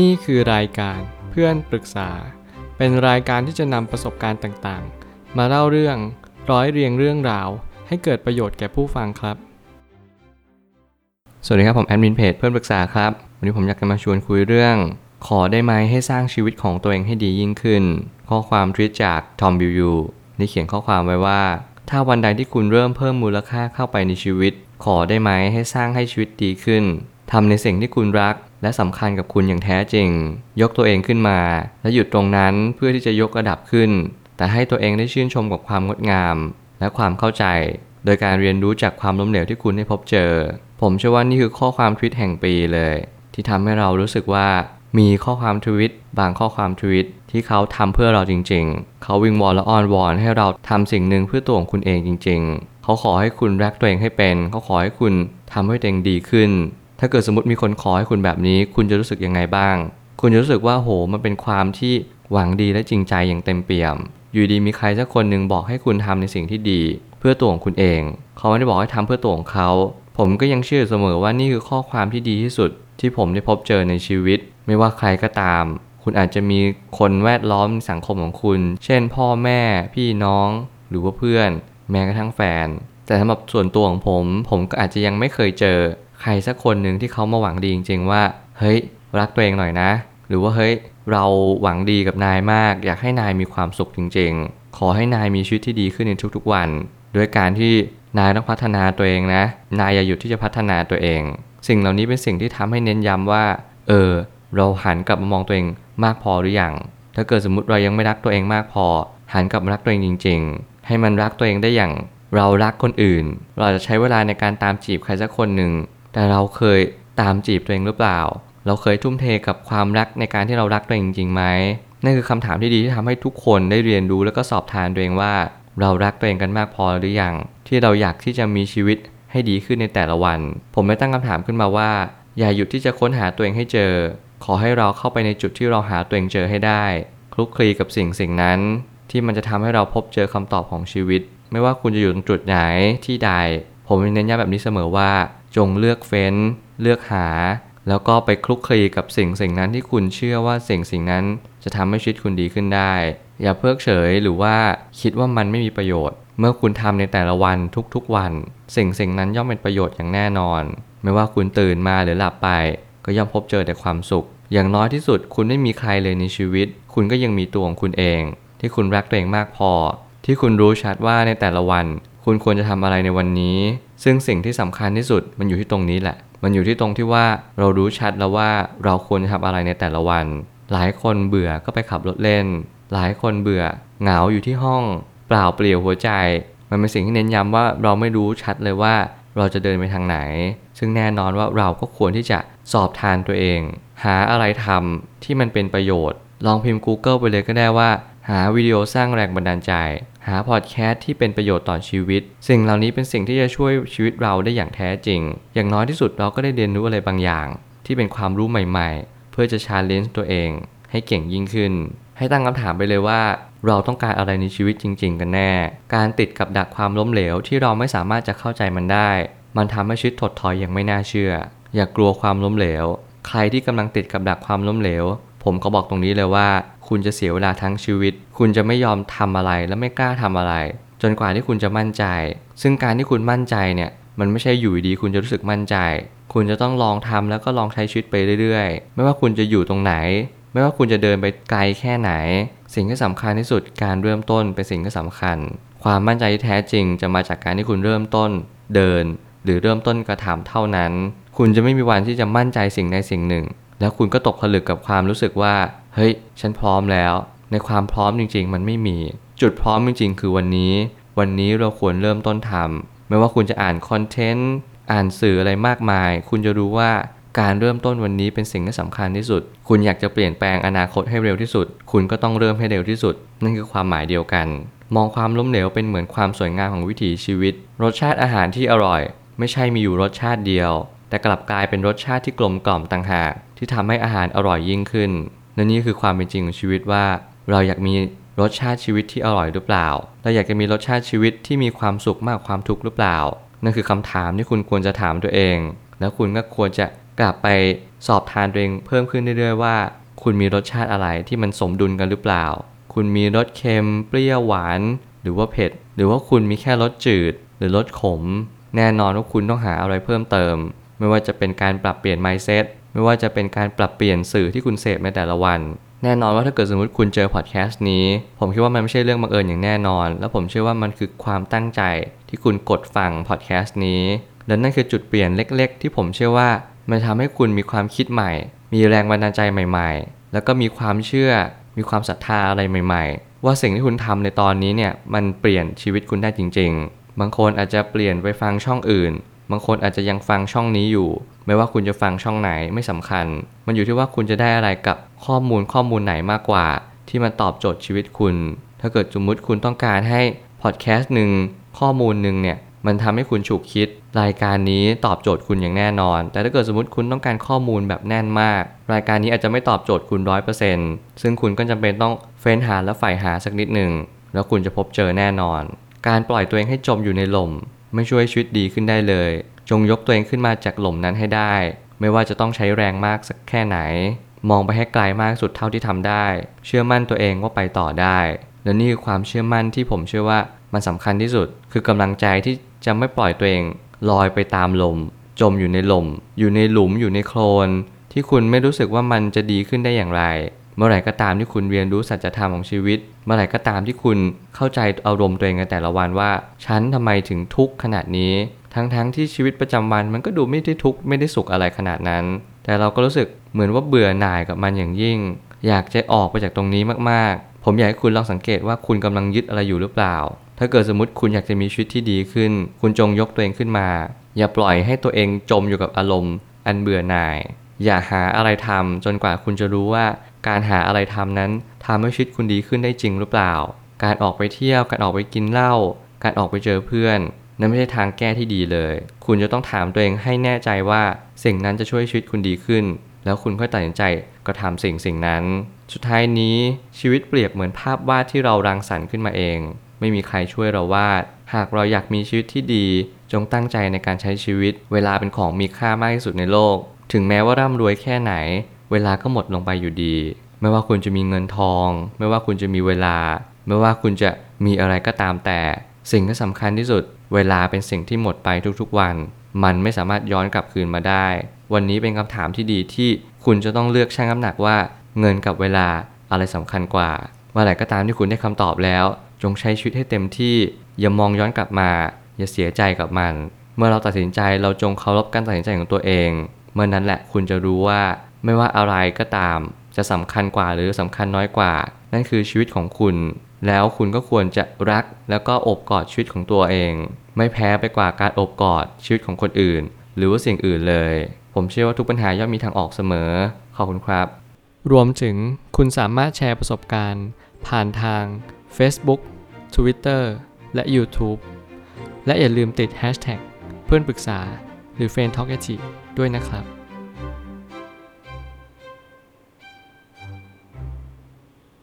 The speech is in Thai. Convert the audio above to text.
นี่คือรายการเพื่อนปรึกษา เป็นรายการที่จะนำประสบการณ์ต่างๆ มาเล่าเรื่องร้อยเรียงเรื่องราว ให้เกิดประโยชน์แก่ผู้ฟังครับ สวัสดีครับ ผมแอดมินเพจเพื่อนปรึกษาครับ วันนี้ผมอยากจะมาชวนคุยเรื่อง ขอได้ไหมให้สร้างชีวิตของตัวเองให้ดียิ่งขึ้น ข้อความทวิตจากทอมบิวยูนี่เขียนข้อความไว้ว่า ถ้าวันใดที่คุณเริ่มเพิ่มมูลค่าเข้าไปในชีวิต ขอได้ไหมให้สร้างให้ชีวิตดีขึ้นทำในสิ่งที่คุณรัก และสำคัญกับคุณอย่างแท้จริง ยกตัวเองขึ้นมา และหยุดตรงนั้นเพื่อที่จะยกระดับขึ้น แต่ให้ตัวเองได้ชื่นชมกับความงดงาม และความเข้าใจ โดยการเรียนรู้จากความล้มเหลวที่คุณได้พบเจอ ผมเชื่อว่านี่คือข้อความทวิตแห่งปีเลย ที่ทำให้เรารู้สึกว่ามีข้อความทวิตบางข้อความทวิตที่เขาทำเพื่อเราจริง ๆ เขาวิงวอนและอ้อนวอนให้เราทำสิ่งหนึ่งเพื่อตัวของคุณเองจริง ๆ เขาขอให้คุณรักตัวเองให้เป็น เขาขอให้คุณทำให้ตัวเองดีขึ้น ถ้าเกิดสมมติมีคนขอให้คุณแบบนี้ คุณจะรู้สึกยังไงบ้าง คุณจะรู้สึกว่าโหมันเป็นความที่หวังดีและจริงใจอย่างเต็มเปี่ยม อยู่ดีมีใครสักคนหนึ่งบอกให้คุณทำในสิ่งที่ดี เพื่อตัวของคุณเอง เขาไม่ได้บอกให้ทำเพื่อตัวของเขา ผมก็ยังเชื่อเสมอว่านี่คือข้อความที่ดีที่สุด ที่ผมได้พบเจอในชีวิต ไม่ว่าใครก็ตาม คุณอาจจะมีคนแวดล้อมในสังคมของคุณ เช่น พ่อแม่ พี่น้อง หรือว่าเพื่อน แม้กระทั่งแฟน แต่สำหรับส่วนตัวของผม ผมก็อาจจะยังไม่เคยเจอ ใครสักคนหนึ่งที่เขามาหวังดีจริง ๆ ว่า เฮ้ย รักตัวเองหน่อยนะ หรือว่าเฮ้ย เราหวังดีกับนายมาก อยากให้นายมีความสุขจริง ๆ ขอให้นายมีชีวิตที่ดีขึ้นในทุกๆวัน ด้วยการที่นายต้องพัฒนาตัวเองนะ นายอย่าหยุดที่จะพัฒนาตัวเอง สิ่งเหล่านี้เป็นสิ่งที่ทำให้เน้นย้ำว่า เออ เราหันกลับมามองตัวเองมากพอหรือยังถ้าเกิดสมมติเรายังไม่รักตัวเองมากพอ หันกลับมารักตัวเองจริง ๆ ให้มันรักตัวเองได้อย่างเรารักคนอื่น เราจะใช้เวลาในการตามจีบใครสักคนหนึ่ง แต่เราเคยตามจีบตัวเองหรือเปล่า เราเคยทุ่มเทกับความรักในการที่เรารักตัวเองจริงไหมนั่นคือคำถามที่ดีที่ทำให้ทุกคนได้เรียนรู้แล้วก็สอบทานตัวเองว่า เรารักตัวเองกันมากพอหรือยัง ที่เราอยากที่จะมีชีวิตให้ดีขึ้นในแต่ละวัน ผมไม่ตั้งคำถามขึ้นมาว่า อย่าหยุดที่จะค้นหาตัวเองให้เจอ ขอให้เราเข้าไปในจุดที่เราหาตัวเองเจอให้ได้ คลุกคลีกับสิ่งสิ่งนั้น ที่มันจะทำให้เราพบเจอคำตอบของชีวิต ไม่ว่าคุณจะอยู่ตรงจุดไหนที่ใด ผมเน้นย้ำแบบนี้เสมอว่า จงเลือกเฟ้น เลือกหา แล้วก็ไปคลุกคลีกับสิ่งสิ่งนั้นที่คุณเชื่อว่าสิ่งสิ่งนั้นจะทำให้ชีวิตคุณดีขึ้นได้ อย่าเพิกเฉยหรือว่าคิดว่ามันไม่มีประโยชน์ เมื่อคุณทำในแต่ละวันทุกๆวัน สิ่งสิ่งนั้นย่อมเป็นประโยชน์อย่างแน่นอน ไม่ว่าคุณตื่นมาหรือหลับไป ก็ย่อมพบเจอแต่ความสุข อย่างน้อยที่สุดคุณไม่มีใครเลยในชีวิต คุณก็ยังมีตัวของคุณเอง ที่คุณรักตัวเองมากพอ ที่คุณรู้ชัดว่าในแต่ละวัน คุณควรจะทำอะไรในวันนี้ ซึ่งสิ่งที่สำคัญที่สุดมันอยู่ที่ตรงนี้แหละ มันอยู่ที่ตรงที่ว่าเรารู้ชัดแล้วว่าเราควรจะทำอะไรในแต่ละวัน หลายคนเบื่อก็ไปขับรถเล่น หลายคนเบื่อเหงาอยู่ที่ห้อง เปล่าเปลี่ยวหัวใจ มันเป็นสิ่งที่เน้นย้ำว่าเราไม่รู้ชัดเลยว่าเราจะเดินไปทางไหน ซึ่งแน่นอนว่าเราก็ควรที่จะสอบทานตัวเอง หาอะไรทำที่มันเป็นประโยชน์ ลองพิมพ์ Google ไปเลยก็ได้ว่า หาวิดีโอสร้างแรงบันดาลใจ หาพอดแคสต์ที่เป็นประโยชน์ต่อชีวิต สิ่งเหล่านี้เป็นสิ่งที่จะช่วยชีวิตเราได้อย่างแท้จริง อย่างน้อยที่สุดเราก็ได้เรียนรู้อะไรบางอย่าง ที่เป็นความรู้ใหม่ๆ เพื่อจะ challenge ตัวเอง ให้เก่งยิ่งขึ้น ให้ตั้งคำถามไปเลยว่า เราต้องการอะไรในชีวิตจริง ๆ กันแน่ การติดกับดักความล้มเหลวที่เราไม่สามารถจะเข้าใจมันได้ มันทำให้ชีวิตถดถอยอย่างไม่น่าเชื่อ อย่ากกลัวความล้มเหลว ใครที่กำลังติดกับดักความล้มเหลว ผมก็บอกตรงนี้เลยว่า คุณจะเสียเวลาทั้งชีวิต คุณจะไม่ยอมทำอะไรและไม่กล้าทำอะไร จนกว่าที่คุณจะมั่นใจ ซึ่งการที่คุณมั่นใจเนี่ยมันไม่ใช่อยู่ดีคุณจะรู้สึกมั่นใจ คุณจะต้องลองทำแล้วก็ลองใช้ชีวิตไปเรื่อยๆ ไม่ว่าคุณจะอยู่ตรงไหน ไม่ว่าคุณจะเดินไปไกลแค่ไหน สิ่งที่สำคัญที่สุดการเริ่มต้นเป็นสิ่งที่สำคัญ ความมั่นใจที่แท้จริงจะมาจากการที่คุณเริ่มต้น เดิน หรือเริ่มต้นกระทำเท่านั้น คุณจะไม่มีวันที่จะมั่นใจสิ่งใดสิ่งหนึ่ง แล้วคุณก็ตกผลึกกับความรู้สึกว่า เฮ้ย ฉันพร้อมแล้ว ในความพร้อมจริง ๆ มันไม่มี จุดพร้อมจริง ๆ คือวันนี้ วันนี้เราควรเริ่มต้นทำไม่ว่าคุณจะอ่านคอนเทนต์อ่านสื่ออะไรมากมาย คุณจะรู้ว่าการเริ่มต้นวันนี้เป็นสิ่งที่สำคัญที่สุด คุณอยากจะเปลี่ยนแปลงอนาคตให้เร็วที่สุด คุณก็ต้องเริ่มให้เร็วที่สุด นั่นคือความหมายเดียวกัน มองความล้มเหลวเป็นเหมือนความสวยงามของวิถีชีวิต รสชาติอาหารที่อร่อย ไม่ใช่มีอยู่รสชาติเดียว แต่กลับกลายเป็นรสชาติที่กลมกล่อมต่างหาก ที่ทำให้อาหารอร่อยยิ่งขึ้นและนี่คือความเป็นจริงของชีวิตว่า เราอยากมีรสชาติชีวิตที่อร่อยหรือเปล่า เราอยากจะมีรสชาติชีวิตที่มีความสุขมากความทุกข์หรือเปล่า นั่นคือคำถามที่คุณควรจะถามตัวเอง แล้วคุณก็ควรจะกลับไปสอบทานตัวเองเพิ่มขึ้นเรื่อยๆว่า คุณมีรสชาติอะไรที่มันสมดุลกันหรือเปล่า คุณมีรสเค็มเปรี้ยวหวาน หรือว่าเผ็ด หรือว่าคุณมีแค่รสจืด หรือรสขม แน่นอนว่าคุณต้องหาอะไรเพิ่มเติม ไม่ว่าจะเป็นการปรับเปลี่ยน mindset ไม่ว่าจะเป็นการปรับเปลี่ยนสื่อที่คุณเสพในแต่ละวัน แน่นอนว่าถ้าเกิดสมมติคุณเจอพอดแคสต์นี้ ผมคิดว่ามันไม่ใช่เรื่องบังเอิญอย่างแน่นอน และผมเชื่อว่ามันคือความตั้งใจที่คุณกดฟังพอดแคสต์นี้ และนั่นคือจุดเปลี่ยนเล็ก ๆ ที่ผมเชื่อว่ามันทำให้คุณมีความคิดใหม่ มีแรงบันดาลใจใหม่ ๆ แล้วก็มีความเชื่อ มีความศรัทธาอะไรใหม่ ๆ ว่าสิ่งที่คุณทำในตอนนี้เนี่ยมันเปลี่ยนชีวิตคุณได้จริง ๆ บางคนอาจจะเปลี่ยนไปฟังช่องอื่น บางคนอาจจะยังฟังช่องนี้อยู่ ไม่ว่าคุณจะฟังช่องไหนไม่สำคัญ มันอยู่ที่ว่าคุณจะได้อะไรกับข้อมูลข้อมูลไหนมากกว่า ที่มันตอบโจทย์ชีวิตคุณ ถ้าเกิดสมมุติคุณต้องการให้พอดแคสต์หนึ่งข้อมูลหนึ่งเนี่ยมันทำให้คุณฉุกคิด รายการนี้ตอบโจทย์คุณอย่างแน่นอน แต่ถ้าเกิดสมมติคุณต้องการข้อมูลแบบแน่นมาก รายการนี้อาจจะไม่ตอบโจทย์คุณร้อยเปอร์เซ็นต์ซึ่งคุณก็จำเป็นต้องเฟ้นหาและใฝ่หาสักนิดหนึ่งแล้วคุณจะพบเจอแน่นอน การปล่อยตัวเองให้จมอยู่ในหล่ม ไม่ช่วยชีวิตดีขึ้นได้เลย จงยกตัวเองขึ้นมาจากหล่มนั้นให้ได้ ไม่ว่าจะต้องใช้แรงมากสักแค่ไหน มองไปให้ไกลมากสุดเท่าที่ทำได้ เชื่อมั่นตัวเองว่าไปต่อได้ และนี่คือความเชื่อมั่นที่ผมเชื่อว่ามันสำคัญที่สุด คือกำลังใจที่จะไม่ปล่อยตัวเองลอยไปตามลม จมอยู่ในลม อยู่ในหลุมอยู่ในโคลนที่คุณไม่รู้สึกว่ามันจะดีขึ้นได้อย่างไร เมื่อไหร่ก็ตามที่คุณเรียนรู้สัจธรรมของชีวิต เมื่อไหร่ก็ตามที่คุณเข้าใจอารมณ์ตัวเองในแต่ละวันว่า ฉันทำไมถึงทุกข์ขนาดนี้ ทั้งๆทที่ชีวิตประจำวันมันก็ดูไม่ได้ทุกข์ไม่ได้สุขอะไรขนาดนั้น แต่เราก็รู้สึกเหมือนว่าเบื่อหน่ายกับมันอย่างยิ่ง อยากจะออกไปจากตรงนี้มากๆ ผมอยากให้คุณลองสังเกตว่าคุณกำลังยึดอะไรอยู่หรือเปล่า ถ้าเกิดสมมติคุณอยากจะมีชีวิตที่ดีขึ้น คุณจงยกตัวเองขึ้นมา อย่าปล่อยให้ตัวเองจมอยู่กับอารมณ์ อันเบื่อหน่าย อย่าหาอะไรทำจนกว่าคุณจะรู้ว่า การหาอะไรทำนั้นทำให้ชีวิตคุณดีขึ้นได้จริงหรือเปล่า การออกไปเที่ยว การออกไปกินเหล้า การออกไปเจอเพื่อน นั่นไม่ใช่ทางแก้ที่ดีเลย คุณจะต้องถามตัวเองให้แน่ใจว่าสิ่งนั้นจะช่วยชีวิตคุณดีขึ้น แล้วคุณค่อยตัดสินใจก็ทำสิ่งสิ่งนั้น สุดท้ายนี้ชีวิตเปรียบเหมือนภาพวาดที่เรารังสรรค์ขึ้นมาเอง ไม่มีใครช่วยเราวาด หากเราอยากมีชีวิตที่ดี จงตั้งใจในการใช้ชีวิต เวลาเป็นของมีค่ามากที่สุดในโลก ถึงแม้ว่าร่ำรวยแค่ไหน เวลาก็หมดลงไปอยู่ดี ไม่ว่าคุณจะมีเงินทอง ไม่ว่าคุณจะมีเวลา ไม่ว่าคุณจะมีอะไรก็ตามแต่ สิ่งที่สำคัญที่สุด เวลาเป็นสิ่งที่หมดไปทุกๆวัน มันไม่สามารถย้อนกลับคืนมาได้ วันนี้เป็นคำถามที่ดีที่คุณจะต้องเลือกชั่งน้ำหนักว่า เงินกับเวลาอะไรสำคัญกว่าเมื่อไหร่ก็ตามที่คุณได้คำตอบแล้ว จงใช้ชีวิตให้เต็มที่ อย่ามองย้อนกลับมา อย่าเสียใจกับมัน เมื่อเราตัดสินใจเราจงเคารพการตัดสินใจของตัวเอง เมื่อนั้นแหละคุณจะรู้ว่า ไม่ว่าอะไรก็ตาม จะสำคัญกว่าหรือสำคัญน้อยกว่า นั่นคือชีวิตของคุณ แล้วคุณก็ควรจะรักแล้วก็อบกอดชีวิตของตัวเอง ไม่แพ้ไปกว่าการอบกอดชีวิตของคนอื่น หรือว่าสิ่งอื่นเลย ผมเชื่อว่าทุกปัญหาย่อมมีทางออกเสมอ ขอบคุณครับ รวมถึงคุณสามารถแชร์ประสบการณ์ ผ่านทาง Facebook Twitter และ YouTube และอย่าลืมติด Hashtag เพื่อนปรึกษาหรือ f r ร e n d Talk ด้วยนะครับ